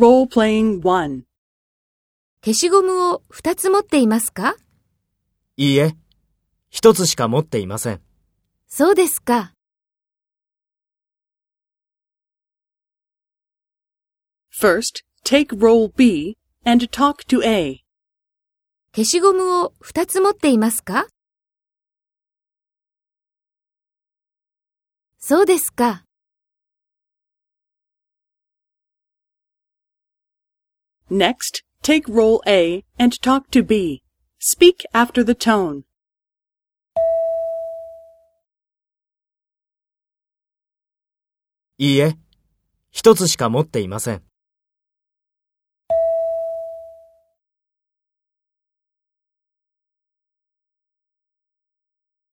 Role-playing 1. 消しゴムを2つ持っていますか？いいえ、一つしか持っていません。そうですか。First, take role B and talk to A. 消しゴムを2つ持っていますか？そうですか。Next, take role A and talk to B. Speak after the tone. いいえ、一つしか持っていません。